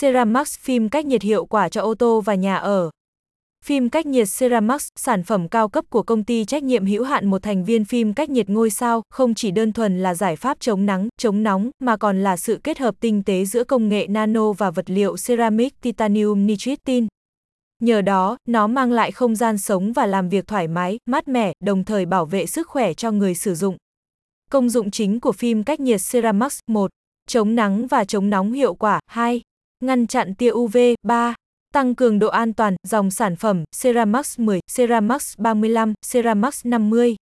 Ceramax phim cách nhiệt hiệu quả cho ô tô và nhà ở. Phim cách nhiệt Ceramax, sản phẩm cao cấp của công ty trách nhiệm hữu hạn một thành viên phim cách nhiệt ngôi sao, không chỉ đơn thuần là giải pháp chống nắng, chống nóng, mà còn là sự kết hợp tinh tế giữa công nghệ nano và vật liệu ceramic titanium nitride. Nhờ đó, nó mang lại không gian sống và làm việc thoải mái, mát mẻ, đồng thời bảo vệ sức khỏe cho người sử dụng. Công dụng chính của phim cách nhiệt Ceramax 1. Chống nắng và chống nóng hiệu quả 2. Ngăn chặn tia UV 3. Tăng cường độ an toàn, dòng sản phẩm Ceramax 10, Ceramax 35, Ceramax 50.